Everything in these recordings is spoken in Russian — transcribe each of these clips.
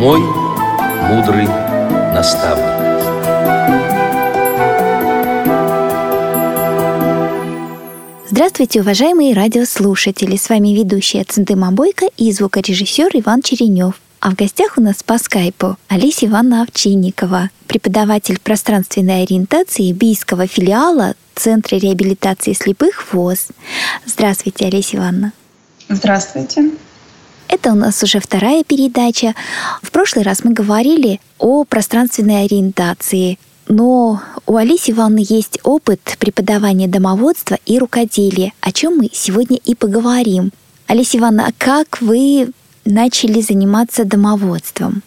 Мой мудрый наставник. Здравствуйте, уважаемые радиослушатели! С вами ведущая Центыма Бойко и звукорежиссер Иван Черенев. А в гостях у нас по скайпу Алисия Ивановна Овчинникова, преподаватель пространственной ориентации Бийского филиала Центра реабилитации слепых ВОЗ. Здравствуйте, Олеся Ивановна. Здравствуйте. Это у нас уже вторая передача. В прошлый раз мы говорили о пространственной ориентации, но у Алисы Ивановны есть опыт преподавания домоводства и рукоделия, о чем мы сегодня и поговорим. Алиса Ивановна, а как вы начали заниматься домоводством?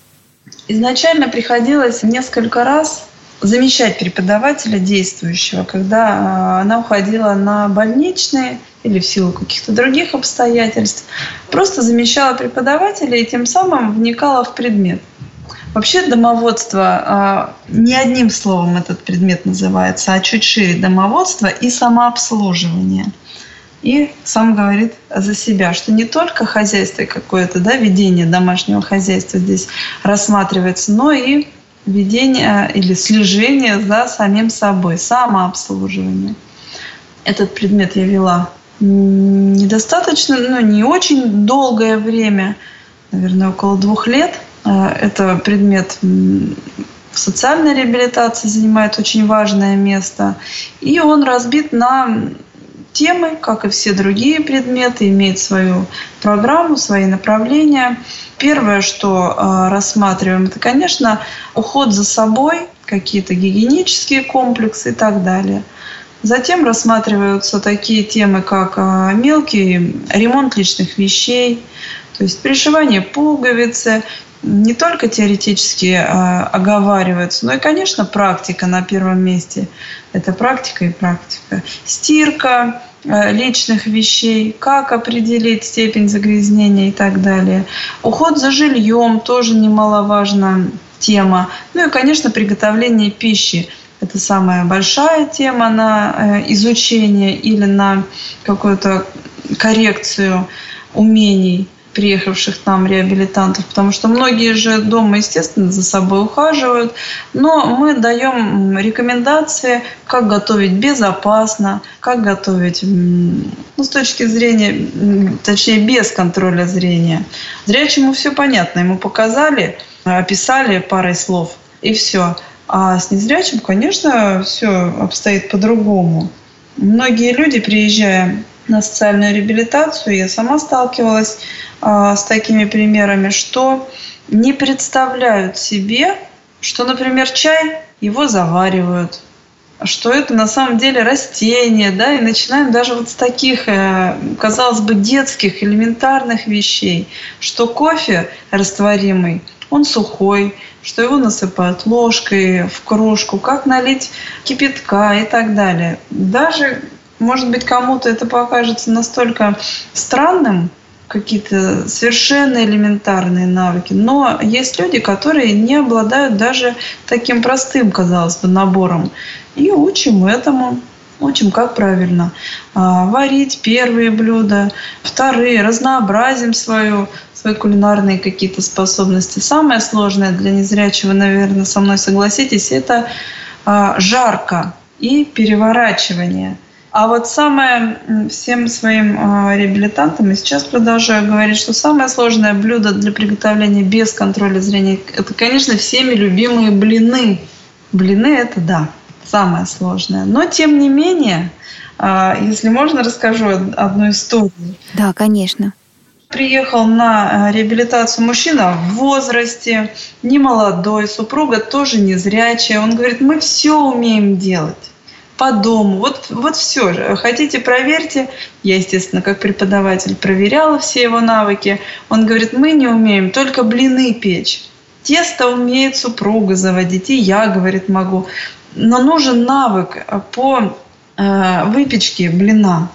Изначально приходилось несколько раз замещать преподавателя действующего, когда а, она уходила на больничные или в силу каких-то других обстоятельств, просто замещала преподавателя и тем самым вникала в предмет. Вообще домоводство, а, не одним словом этот предмет называется, а чуть шире домоводство и самообслуживание. И сам говорит за себя, что не только хозяйство какое-то, да, ведение домашнего хозяйства здесь рассматривается, но и ведение или слежение за самим собой, самообслуживание. Этот предмет я вела недостаточно, ну, не очень долгое время, наверное, около двух лет. Э, это предмет в социальной реабилитации занимает очень важное место. И он разбит на темы, как и все другие предметы, имеет свою программу, свои направления. Первое, что э, рассматриваем, это, конечно, уход за собой, какие-то гигиенические комплексы и так далее. Затем рассматриваются такие темы, как э, мелкий ремонт личных вещей, то есть пришивание пуговицы, не только теоретически э, оговариваются, но и, конечно, практика на первом месте. Это практика и практика. Стирка э, личных вещей, как определить степень загрязнения и так далее. Уход за жильем тоже немаловажная тема. Ну и, конечно, приготовление пищи. Это самая большая тема на э, изучение или на какую-то коррекцию умений приехавших там реабилитантов, потому что многие же дома, естественно, за собой ухаживают, но мы даем рекомендации, как готовить безопасно, как готовить ну, с точки зрения, точнее, без контроля зрения. Зрячему все понятно, ему показали, описали парой слов, и все. А с незрячим, конечно, все обстоит по-другому. Многие люди, приезжая на социальную реабилитацию, я сама сталкивалась а, с такими примерами, что не представляют себе, что, например, чай его заваривают, что это на самом деле растение, да, и начинаем даже вот с таких, э, казалось бы, детских, элементарных вещей, что кофе растворимый, он сухой, что его насыпают ложкой в кружку, как налить кипятка и так далее. Даже, может быть, кому-то это покажется настолько странным, какие-то совершенно элементарные навыки. Но есть люди, которые не обладают даже таким простым, казалось бы, набором. И учим этому. Учим, как правильно а, варить первые блюда, вторые, разнообразим свою, свои кулинарные какие-то способности. Самое сложное для незрячего, наверное, со мной согласитесь, это а, жарко и переворачивание – а вот самое всем своим э, реабилитантам, и сейчас продолжаю говорить, что самое сложное блюдо для приготовления без контроля зрения, это, конечно, всеми любимые блины. Блины – это да, самое сложное. Но, тем не менее, э, если можно, расскажу одну историю. Да, конечно приехал на реабилитацию мужчина в возрасте, не молодой, супруга тоже незрячая. Он говорит, мы все умеем делать по дому. Вот, вот все. Хотите, проверьте. Я, естественно, как преподаватель проверяла все его навыки. Он говорит, мы не умеем только блины печь. Тесто умеет супруга заводить, и я, говорит, могу. Но нужен навык по э, выпечке блина.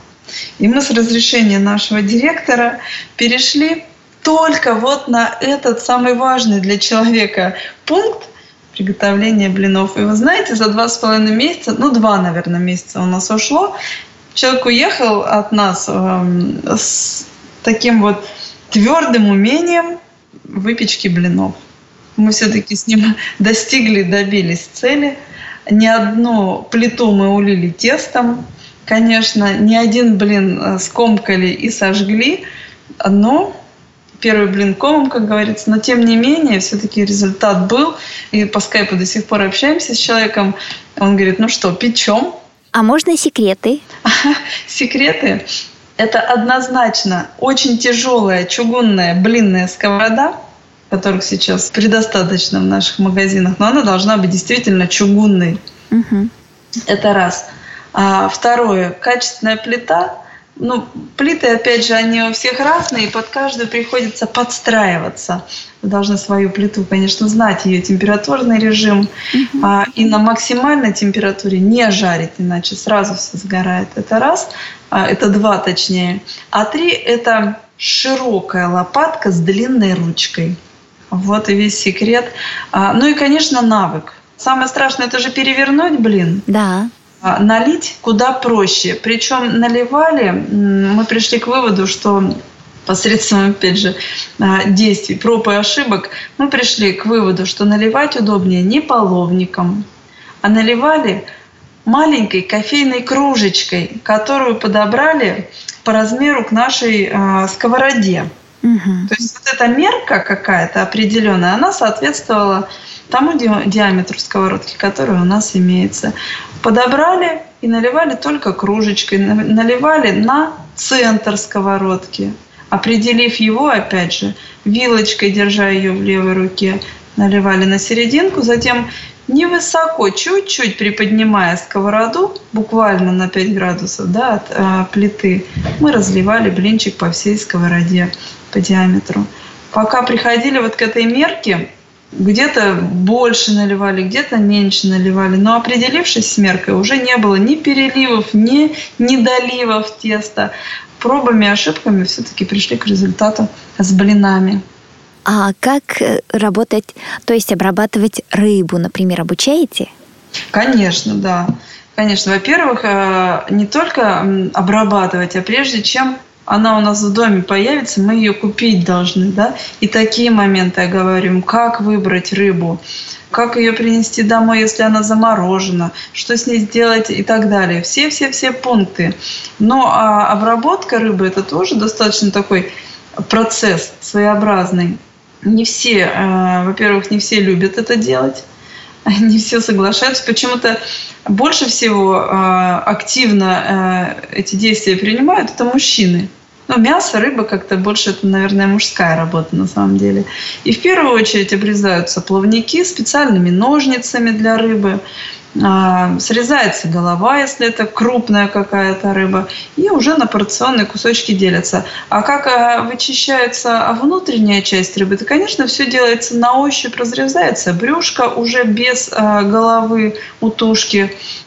И мы с разрешения нашего директора перешли только вот на этот самый важный для человека пункт – приготовления блинов. И вы знаете, за два с половиной месяца, ну два, наверное, месяца у нас ушло, человек уехал от нас э, с таким вот твердым умением выпечки блинов. Мы все-таки с ним достигли, добились цели. Ни одну плиту мы улили тестом. Конечно, ни один блин э, скомкали и сожгли, но первый блин комом, как говорится, но тем не менее, все-таки результат был. И по скайпу до сих пор общаемся с человеком. Он говорит, ну что, печем? А можно секреты? Секреты? Это однозначно очень тяжелая чугунная блинная сковорода, которых сейчас предостаточно в наших магазинах, но она должна быть действительно чугунной. Угу. Это раз. А второе, качественная плита – ну, плиты, опять же, они у всех разные, и под каждую приходится подстраиваться. Вы должны свою плиту, конечно, знать, ее температурный режим. Uh-huh. А, и на максимальной температуре не жарить, иначе сразу все сгорает. Это раз. А, это два, точнее. А три – это широкая лопатка с длинной ручкой. Вот и весь секрет. А, ну и, конечно, навык. Самое страшное – это же перевернуть, блин. Да. А, налить куда проще. Причем наливали, мы пришли к выводу, что посредством, опять же, а, действий, проб и ошибок, мы пришли к выводу, что наливать удобнее не половником, а наливали маленькой кофейной кружечкой, которую подобрали по размеру к нашей э, сковороде. Угу. То есть вот эта мерка какая-то определенная, она соответствовала тому диаметру сковородки, который у нас имеется. Подобрали и наливали только кружечкой, наливали на центр сковородки, определив его, опять же, вилочкой, держа ее в левой руке, наливали на серединку, затем невысоко, чуть-чуть приподнимая сковороду, буквально на 5 градусов да, от э, плиты, мы разливали блинчик по всей сковороде по диаметру. Пока приходили вот к этой мерке, где-то больше наливали, где-то меньше наливали. Но определившись с меркой, уже не было ни переливов, ни недоливов теста. Пробами и ошибками все-таки пришли к результату с блинами. А как э, работать, то есть обрабатывать рыбу, например, обучаете? Конечно, да. Конечно, во-первых, э, не только обрабатывать, а прежде чем она у нас в доме появится, мы ее купить должны, да? И такие моменты я говорю, как выбрать рыбу, как ее принести домой, если она заморожена, что с ней сделать и так далее. Все-все-все пункты. Но а обработка рыбы это тоже достаточно такой процесс своеобразный. Не все, э, во-первых, не все любят это делать не все соглашаются. Почему-то больше всего э, активно э, эти действия принимают это мужчины. Ну, мясо, рыба как-то больше, это, наверное, мужская работа на самом деле. И в первую очередь обрезаются плавники специальными ножницами для рыбы. А, срезается голова, если это крупная какая-то рыба, и уже на порционные кусочки делятся. А как а, вычищается внутренняя часть рыбы, то, конечно, все делается на ощупь, разрезается брюшко уже без а, головы у.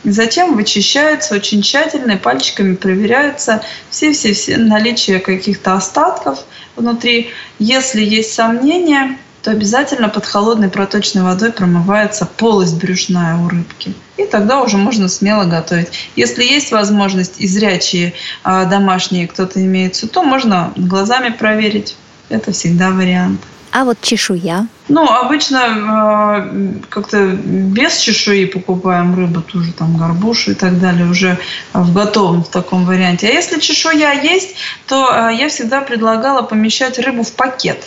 Затем вычищается очень тщательно, пальчиками проверяются все-все-все наличие каких-то остатков внутри. Если есть сомнения, то обязательно под холодной проточной водой промывается полость брюшная у рыбки. И тогда уже можно смело готовить. Если есть возможность и зрячие а, домашние кто-то имеется, то можно глазами проверить. Это всегда вариант. А вот чешуя? Ну, обычно э, как-то без чешуи покупаем рыбу, тоже там горбушу и так далее, уже в готовом в таком варианте. А если чешуя есть, то э, я всегда предлагала помещать рыбу в пакет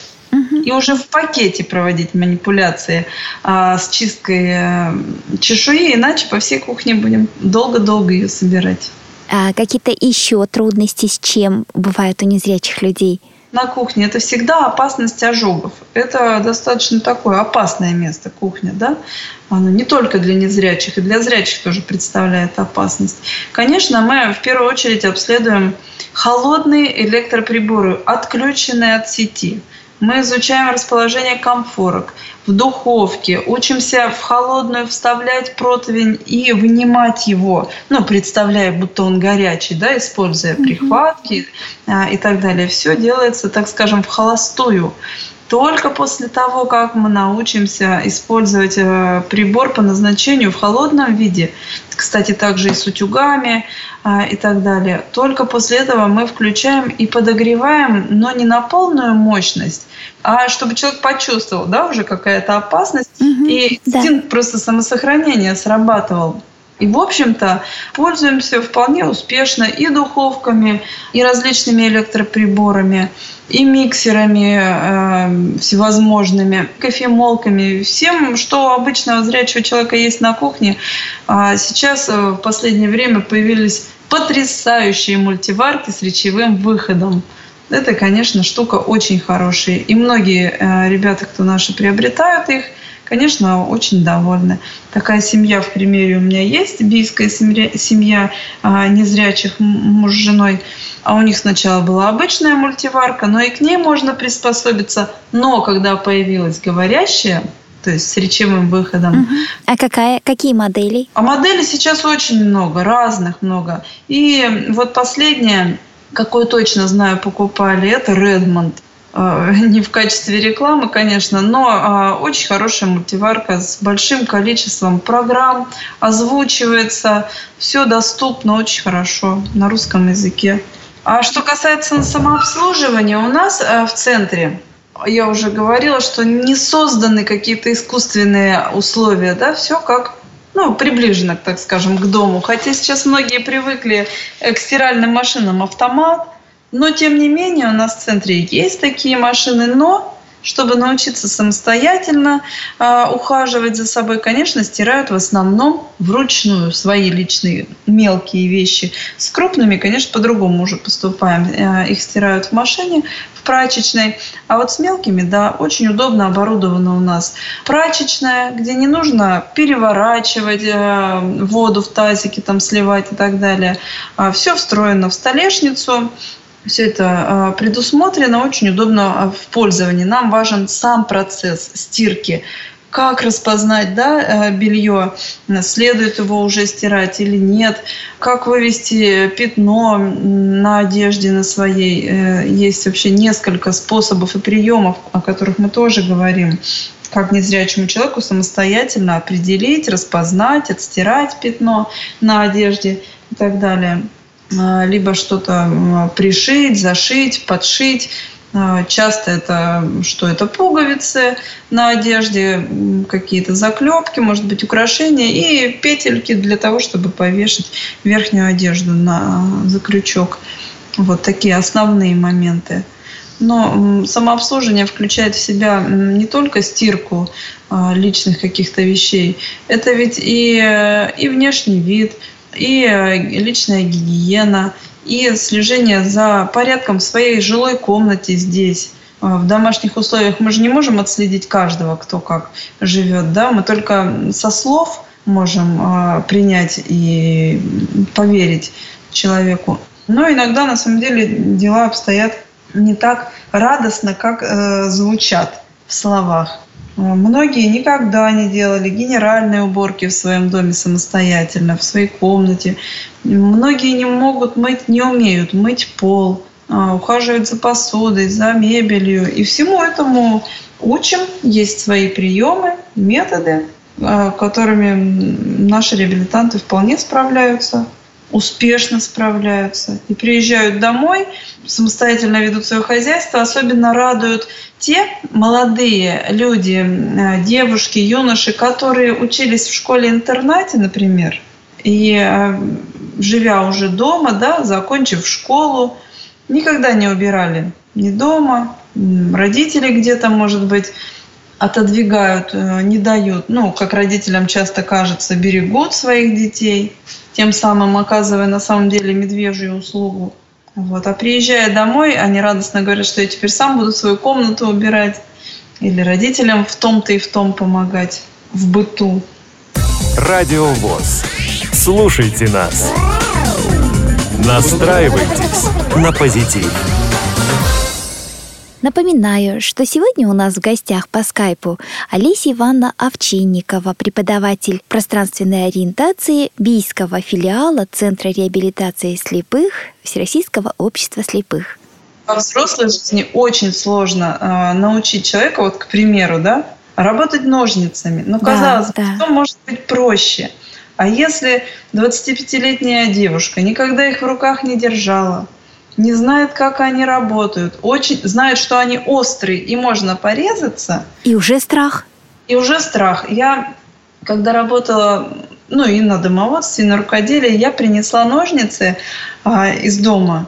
и уже в пакете проводить манипуляции а, с чисткой а, чешуи, иначе по всей кухне будем долго-долго ее собирать. А какие-то еще трудности с чем бывают у незрячих людей? на кухне это всегда опасность ожогов. Это достаточно такое опасное место кухня, да? Оно не только для незрячих, и для зрячих тоже представляет опасность. Конечно, мы в первую очередь обследуем холодные электроприборы, отключенные от сети. Мы изучаем расположение комфорок в духовке, учимся в холодную вставлять противень и вынимать его, ну, представляя, будто он горячий, да, используя прихватки а, и так далее. Все делается, так скажем, в холостую. только после того, как мы научимся использовать э, прибор по назначению в холодном виде, кстати, также и с утюгами а, и так далее, только после этого мы включаем и подогреваем, но не на полную мощность, а чтобы человек почувствовал, да, уже какая-то опасность, угу, и инстинкт да. просто самосохранения срабатывал. И, в общем-то, пользуемся вполне успешно и духовками, и различными электроприборами, и миксерами э, всевозможными, кофемолками, всем, что у обычного зрячего человека есть на кухне. А сейчас э, в последнее время появились потрясающие мультиварки с речевым выходом. Это, конечно, штука очень хорошая. И многие э, ребята, кто наши приобретают их, конечно, очень довольны. Такая семья в примере у меня есть, бийская семья, семья а, незрячих муж с женой. А у них сначала была обычная мультиварка, но и к ней можно приспособиться. Но когда появилась говорящая, то есть с речевым выходом. Угу. А какая, какие модели? А моделей сейчас очень много, разных много. И вот последняя, какую точно знаю, покупали, это Redmond. Э, не в качестве рекламы, конечно, но а, очень хорошая мультиварка с большим количеством программ, озвучивается, все доступно очень хорошо на русском языке. А что касается самообслуживания, у нас э, в центре я уже говорила, что не созданы какие-то искусственные условия, да, все как ну, приближено, так скажем, к дому. Хотя сейчас многие привыкли к стиральным машинам автомат, но, тем не менее, у нас в центре есть такие машины, но чтобы научиться самостоятельно э, ухаживать за собой, конечно, стирают в основном вручную свои личные мелкие вещи. С крупными, конечно, по-другому уже поступаем. Э, их стирают в машине, в прачечной. А вот с мелкими, да, очень удобно оборудовано у нас прачечная, где не нужно переворачивать э, воду в тазике, там сливать и так далее. А все встроено в столешницу все это а, предусмотрено, очень удобно а, в пользовании. Нам важен сам процесс стирки. Как распознать да, э, белье, следует его уже стирать или нет, как вывести пятно на одежде на своей. Э, есть вообще несколько способов и приемов, о которых мы тоже говорим как незрячему человеку самостоятельно определить, распознать, отстирать пятно на одежде и так далее. А, либо что-то пришить, зашить, подшить. А, часто это что это пуговицы на одежде, какие-то заклепки, может быть украшения и петельки для того, чтобы повешать верхнюю одежду на за крючок. Вот такие основные моменты. Но самообслуживание включает в себя не только стирку а, личных каких-то вещей, это ведь и, и внешний вид – и э, личная гигиена, и слежение за порядком в своей жилой комнате здесь. Э, в домашних условиях мы же не можем отследить каждого, кто как живет, да, мы только со слов можем э, принять и поверить человеку. Но иногда на самом деле дела обстоят не так радостно, как э, звучат в словах. Многие никогда не делали генеральные уборки в своем доме самостоятельно, в своей комнате. Многие не могут мыть, не умеют мыть пол, а, ухаживать за посудой, за мебелью. И всему этому учим. Есть свои приемы, методы, а, которыми наши реабилитанты вполне справляются успешно справляются и приезжают домой, самостоятельно ведут свое хозяйство. Особенно радуют те молодые люди, э, девушки, юноши, которые учились в школе-интернате, например, и э, живя уже дома, да, закончив школу, никогда не убирали ни дома, родители где-то, может быть, отодвигают, э, не дают, ну, как родителям часто кажется, берегут своих детей, тем самым оказывая на самом деле медвежью услугу. Вот. А приезжая домой, они радостно говорят, что я теперь сам буду свою комнату убирать или родителям в том-то и в том помогать, в быту. Радио ВОЗ. Слушайте нас. Настраивайтесь на позитив. Напоминаю, что сегодня у нас в гостях по скайпу Алисия Ивановна Овчинникова, преподаватель пространственной ориентации Бийского филиала Центра реабилитации слепых Всероссийского общества слепых. во взрослой жизни очень сложно э, научить человека, вот, к примеру, да, работать ножницами. Ну, казалось да, бы, да. что может быть проще? А если 25-летняя девушка никогда их в руках не держала, не знает, как они работают, очень знает, что они острые и можно порезаться, И уже страх. и уже страх. Я, когда работала, ну и на домоводстве, и на рукоделии, я принесла ножницы а, из дома,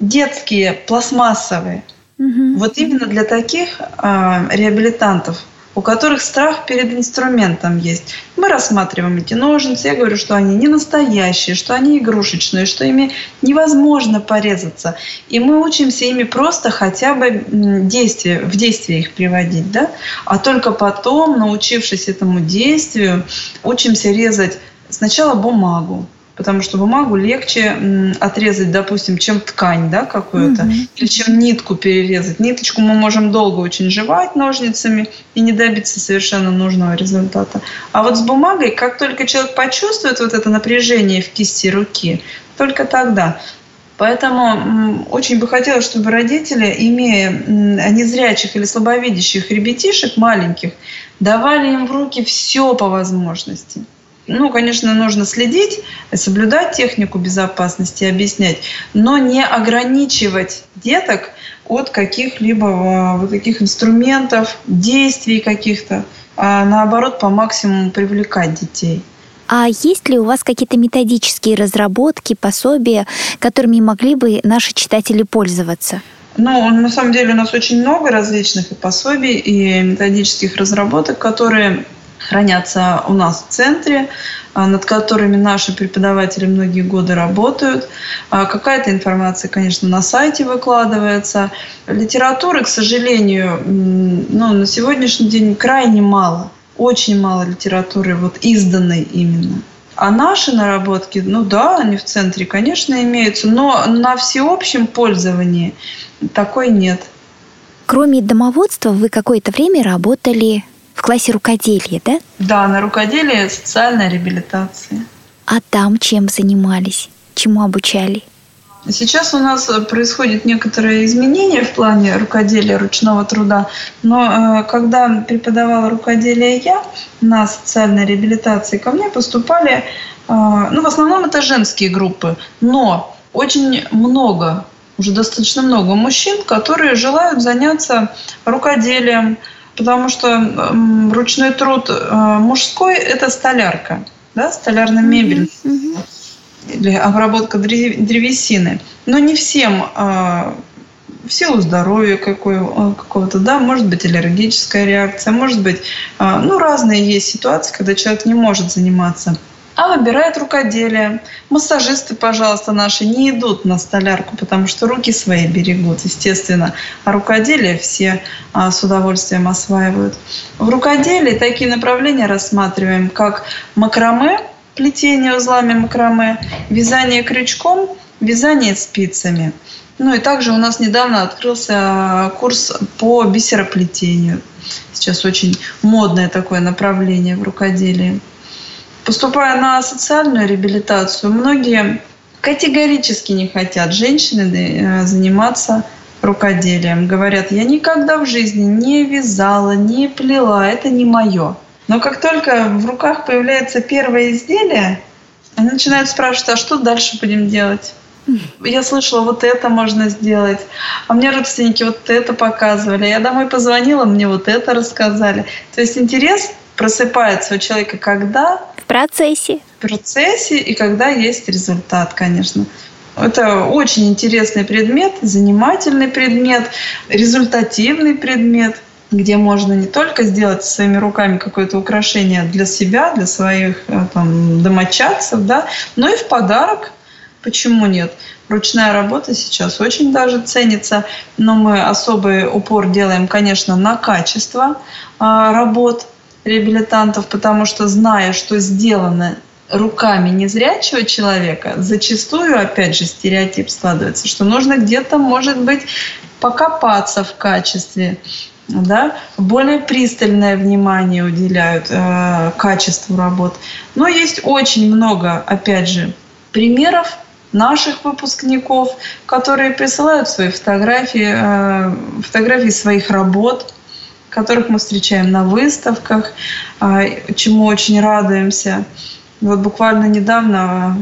детские, пластмассовые. Мгм. Вот именно для таких а, реабилитантов, у которых страх перед инструментом есть. Мы рассматриваем эти ножницы, я говорю, что они не настоящие, что они игрушечные, что ими невозможно порезаться. И мы учимся ими просто хотя бы действие, в действие их приводить. Да? А только потом, научившись этому действию, учимся резать сначала бумагу, потому что бумагу легче отрезать, допустим, чем ткань да, какую-то, Мгм. или чем нитку перерезать. Ниточку мы можем долго очень жевать ножницами и не добиться совершенно нужного результата. А вот с бумагой, как только человек почувствует вот это напряжение в кисти руки, только тогда. Поэтому очень бы хотелось, чтобы родители, имея незрячих или слабовидящих ребятишек маленьких, давали им в руки все по возможности. Ну, конечно, нужно следить, соблюдать технику безопасности, объяснять, но не ограничивать деток от каких-либо а, вот таких инструментов, действий каких-то, а наоборот по максимуму привлекать детей. А есть ли у вас какие-то методические разработки, пособия, которыми могли бы наши читатели пользоваться? Ну, на самом деле у нас очень много различных и пособий, и методических разработок, которые хранятся у нас в центре, а, над которыми наши преподаватели многие годы работают. А, Какая-то информация, конечно, на сайте выкладывается. Литературы, к сожалению, ну, на сегодняшний день крайне мало. Очень мало литературы, вот изданной именно. А наши наработки, ну да, они в центре, конечно, имеются, но на всеобщем пользовании такой нет. Кроме домоводства, вы какое-то время работали в классе рукоделия, да? Да, на рукоделие социальной реабилитации. А там чем занимались? Чему обучали? Сейчас у нас происходят некоторые изменения в плане рукоделия, ручного труда, но э, когда преподавала рукоделие я на социальной реабилитации, ко мне поступали, э, ну в основном это женские группы, но очень много, уже достаточно много мужчин, которые желают заняться рукоделием, потому что ручной труд э, мужской – это столярка, да, столярная мебель Мгм. или обработка древ- древесины. Но не всем а, в силу здоровья а, какого-то, да, может быть аллергическая реакция, может быть, а, ну, разные есть ситуации, когда человек не может заниматься а выбирает рукоделие. Массажисты, пожалуйста, наши не идут на столярку, потому что руки свои берегут, естественно. А рукоделие все а, с удовольствием осваивают. В рукоделии такие направления рассматриваем, как макраме, плетение узлами макраме, вязание крючком, вязание спицами. Ну и также у нас недавно открылся а, курс по бисероплетению. Сейчас очень модное такое направление в рукоделии. Поступая на социальную реабилитацию, многие категорически не хотят женщины э, заниматься рукоделием. Говорят, я никогда в жизни не вязала, не плела, это не мое. Но как только в руках появляется первое изделие, они начинают спрашивать, а что дальше будем делать? Я слышала, вот это можно сделать. А мне родственники вот это показывали. Я домой позвонила, мне вот это рассказали. То есть интерес просыпается у человека, когда процессе. в процессе и когда есть результат, конечно. Это очень интересный предмет, занимательный предмет, результативный предмет, где можно не только сделать своими руками какое-то украшение для себя, для своих э, там, домочадцев, да, но и в подарок. Почему нет? Ручная работа сейчас очень даже ценится, но мы особый упор делаем, конечно, на качество а, работ реабилитантов, потому что зная, что сделано руками незрячего человека, зачастую, опять же, стереотип складывается, что нужно где-то, может быть, покопаться в качестве, да, более пристальное внимание уделяют э, качеству работ. Но есть очень много, опять же, примеров наших выпускников, которые присылают свои фотографии, э, фотографии своих работ, которых мы встречаем на выставках, э, чему очень радуемся. Вот буквально недавно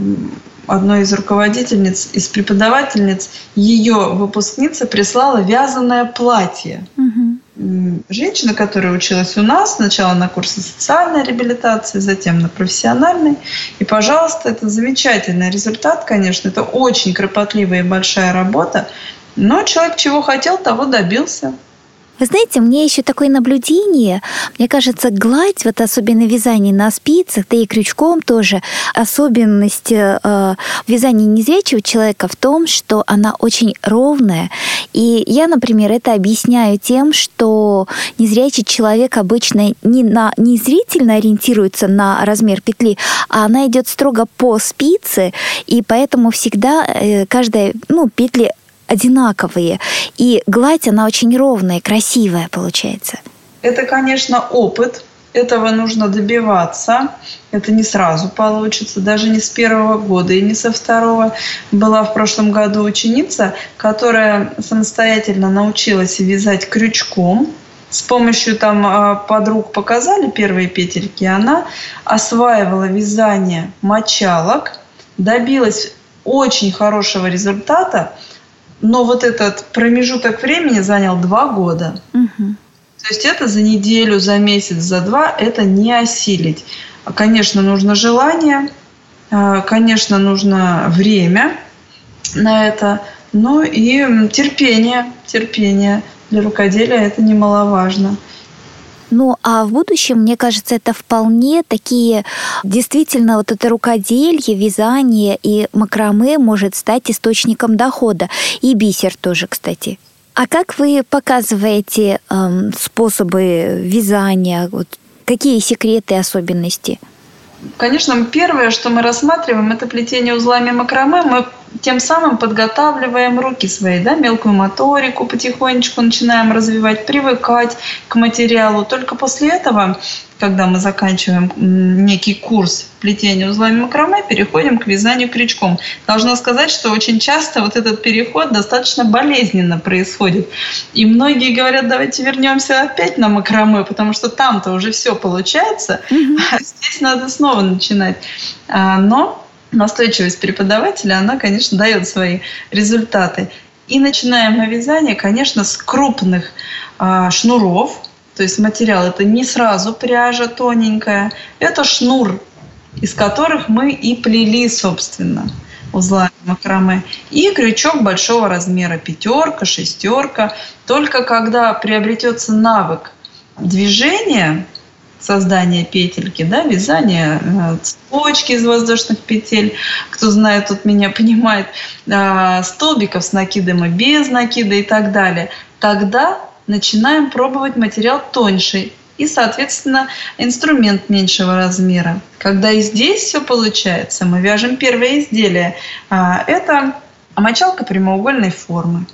одной из руководительниц, из преподавательниц, ее выпускница прислала вязаное платье. Угу. Женщина, которая училась у нас, сначала на курсе социальной реабилитации, затем на профессиональной. И, пожалуйста, это замечательный результат, конечно. Это очень кропотливая и большая работа. Но человек чего хотел, того добился. Вы знаете, мне еще такое наблюдение, мне кажется, гладь, вот особенно вязание на спицах, да и крючком тоже, особенность э, вязания незрячего человека в том, что она очень ровная. И я, например, это объясняю тем, что незрячий человек обычно не, на, не зрительно ориентируется на размер петли, а она идет строго по спице, и поэтому всегда э, каждая ну, петли одинаковые. И гладь, она очень ровная, красивая получается. Это, конечно, опыт. Этого нужно добиваться. Это не сразу получится, даже не с первого года и не со второго. Была в прошлом году ученица, которая самостоятельно научилась вязать крючком. С помощью там а, подруг показали первые петельки, она осваивала вязание мочалок, добилась очень хорошего результата – но вот этот промежуток времени занял два года. Угу. То есть это за неделю, за месяц, за два это не осилить. Конечно, нужно желание, а, конечно, нужно время на это, но и терпение, терпение. Для рукоделия это немаловажно. Ну, а в будущем, мне кажется, это вполне такие, действительно, вот это рукоделье, вязание и макраме может стать источником дохода. И бисер тоже, кстати. А как вы показываете эм, способы вязания? Вот, какие секреты особенности? Конечно, первое, что мы рассматриваем, это плетение узлами макраме. Мы тем самым подготавливаем руки свои, да, мелкую моторику потихонечку начинаем развивать, привыкать к материалу. Только после этого, когда мы заканчиваем некий курс плетения узлами макраме, переходим к вязанию крючком. Должна сказать, что очень часто вот этот переход достаточно болезненно происходит. И многие говорят, давайте вернемся опять на макраме, потому что там-то уже все получается, а здесь надо снова начинать. А, но настойчивость преподавателя, она, конечно, дает свои результаты. И начинаем мы вязание, конечно, с крупных э, шнуров, то есть материал это не сразу пряжа тоненькая, это шнур, из которых мы и плели, собственно, узлами макраме. И крючок большого размера, пятерка, шестерка. Только когда приобретется навык движения, создание петельки, да, вязание э, цепочки из воздушных петель. Кто знает, тут меня понимает. Э, столбиков с накидом и без накида и так далее. Тогда начинаем пробовать материал тоньше и, соответственно, инструмент меньшего размера. Когда и здесь все получается, мы вяжем первое изделие. А, это мочалка прямоугольной формы.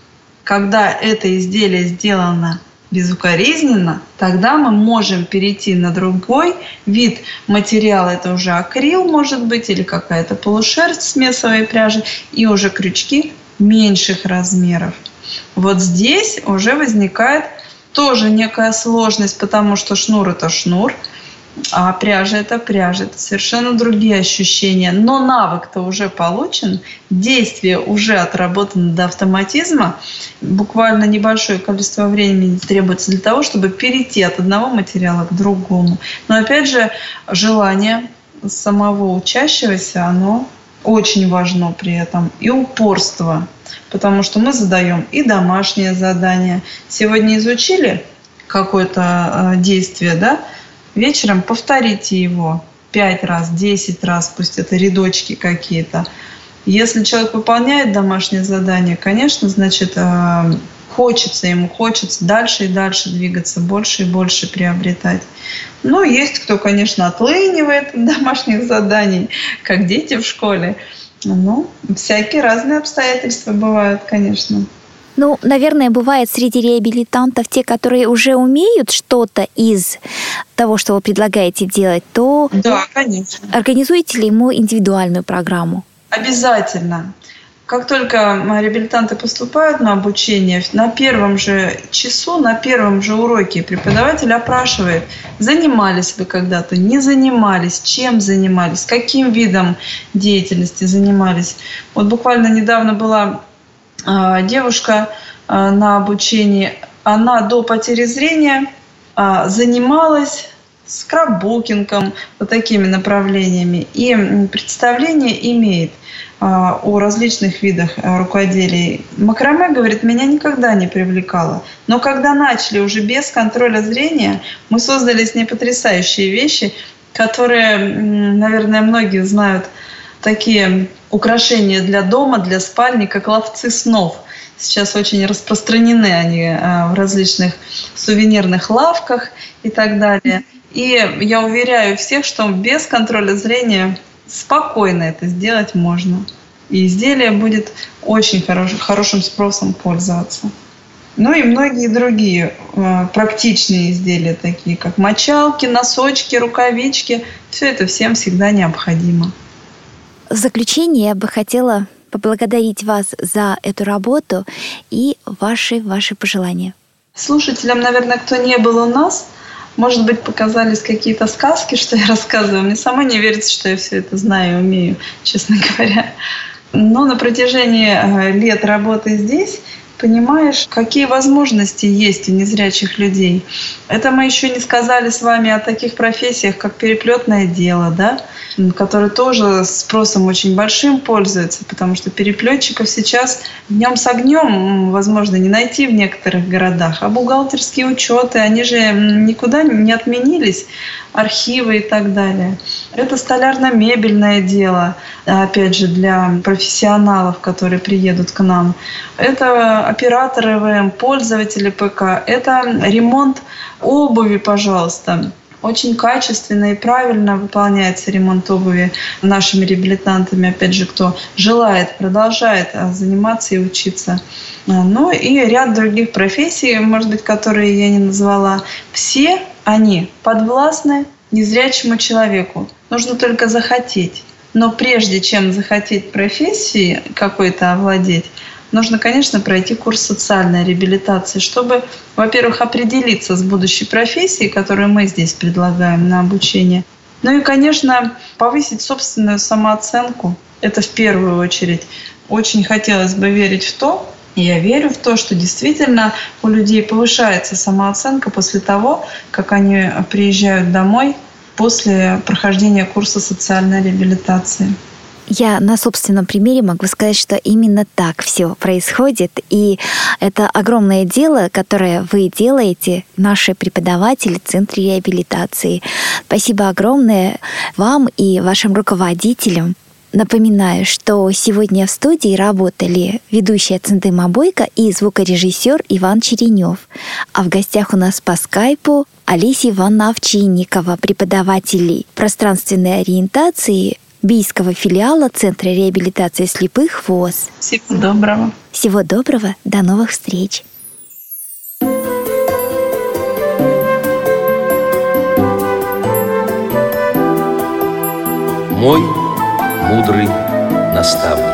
Когда это изделие сделано безукоризненно, тогда мы можем перейти на другой вид материала. Это уже акрил, может быть, или какая-то полушерсть с смесовой пряжи, и уже крючки меньших размеров. Вот здесь уже возникает тоже некая сложность, потому что шнур это шнур – а пряжа это пряжа, это совершенно другие ощущения. Но навык-то уже получен, действие уже отработано до автоматизма. Буквально небольшое количество времени требуется для того, чтобы перейти от одного материала к другому. Но опять же, желание самого учащегося, оно очень важно при этом. И упорство. Потому что мы задаем и домашнее задание. Сегодня изучили какое-то э, действие, да, вечером повторите его пять раз, десять раз, пусть это рядочки какие-то. Если человек выполняет домашнее задание, конечно, значит, э, хочется ему, хочется дальше и дальше двигаться, больше и больше приобретать. Ну, есть кто, конечно, отлынивает домашних заданий, как дети в школе. Ну, всякие разные обстоятельства бывают, конечно. Ну, наверное, бывает среди реабилитантов те, которые уже умеют что-то из того, что вы предлагаете делать, то да, конечно. организуете ли ему индивидуальную программу? Обязательно. Как только реабилитанты поступают на обучение, на первом же часу, на первом же уроке преподаватель опрашивает, занимались вы когда-то, не занимались, чем занимались, каким видом деятельности занимались. Вот буквально недавно была девушка а, на обучении, она до потери зрения а, занималась скраббукингом, вот такими направлениями, и представление имеет – а, о различных видах а, рукоделий. Макраме, говорит, меня никогда не привлекало. Но когда начали уже без контроля зрения, мы создали с ней потрясающие вещи, которые, наверное, многие знают, такие украшения для дома, для спальни, как ловцы снов. Сейчас очень распространены они а, в различных сувенирных лавках и так далее. И я уверяю всех, что без контроля зрения спокойно это сделать можно. И изделие будет очень хорош, хорошим спросом пользоваться. Ну и многие другие э, практичные изделия, такие как мочалки, носочки, рукавички. Все это всем всегда необходимо. В заключение я бы хотела поблагодарить вас за эту работу и ваши, ваши пожелания. Слушателям, наверное, кто не был у нас, может быть, показались какие-то сказки, что я рассказываю. Мне сама не верится, что я все это знаю и умею, честно говоря. Но на протяжении э, лет работы здесь понимаешь, какие возможности есть у незрячих людей. Это мы еще не сказали с вами о таких профессиях, как переплетное дело, да, которое тоже спросом очень большим пользуется, потому что переплетчиков сейчас днем с огнем, возможно, не найти в некоторых городах. А бухгалтерские учеты, они же никуда не отменились, архивы и так далее. Это столярно-мебельное дело, опять же, для профессионалов, которые приедут к нам. Это операторы ВМ, пользователи ПК. Это ремонт обуви, пожалуйста. Очень качественно и правильно выполняется ремонт обуви нашими реабилитантами, опять же, кто желает, продолжает а, заниматься и учиться. Ну и ряд других профессий, может быть, которые я не назвала. Все они подвластны незрячему человеку. Нужно только захотеть. Но прежде чем захотеть профессии какой-то овладеть, нужно, конечно, пройти курс социальной реабилитации, чтобы, во-первых, определиться с будущей профессией, которую мы здесь предлагаем на обучение. Ну и, конечно, повысить собственную самооценку. Это в первую очередь. Очень хотелось бы верить в то, я верю в то, что действительно у людей повышается самооценка после того, как они приезжают домой после прохождения курса социальной реабилитации. Я на собственном примере могу сказать, что именно так все происходит. И это огромное дело, которое вы делаете, наши преподаватели в Центре реабилитации. Спасибо огромное вам и вашим руководителям. Напоминаю, что сегодня в студии работали ведущая Центыма Бойко и звукорежиссер Иван Черенев. А в гостях у нас по скайпу Алисия Ивановна Овчинникова, преподаватель пространственной ориентации Бийского филиала Центра реабилитации слепых ВОЗ. Всего доброго. Всего доброго. До новых встреч. Мой мудрый наставник.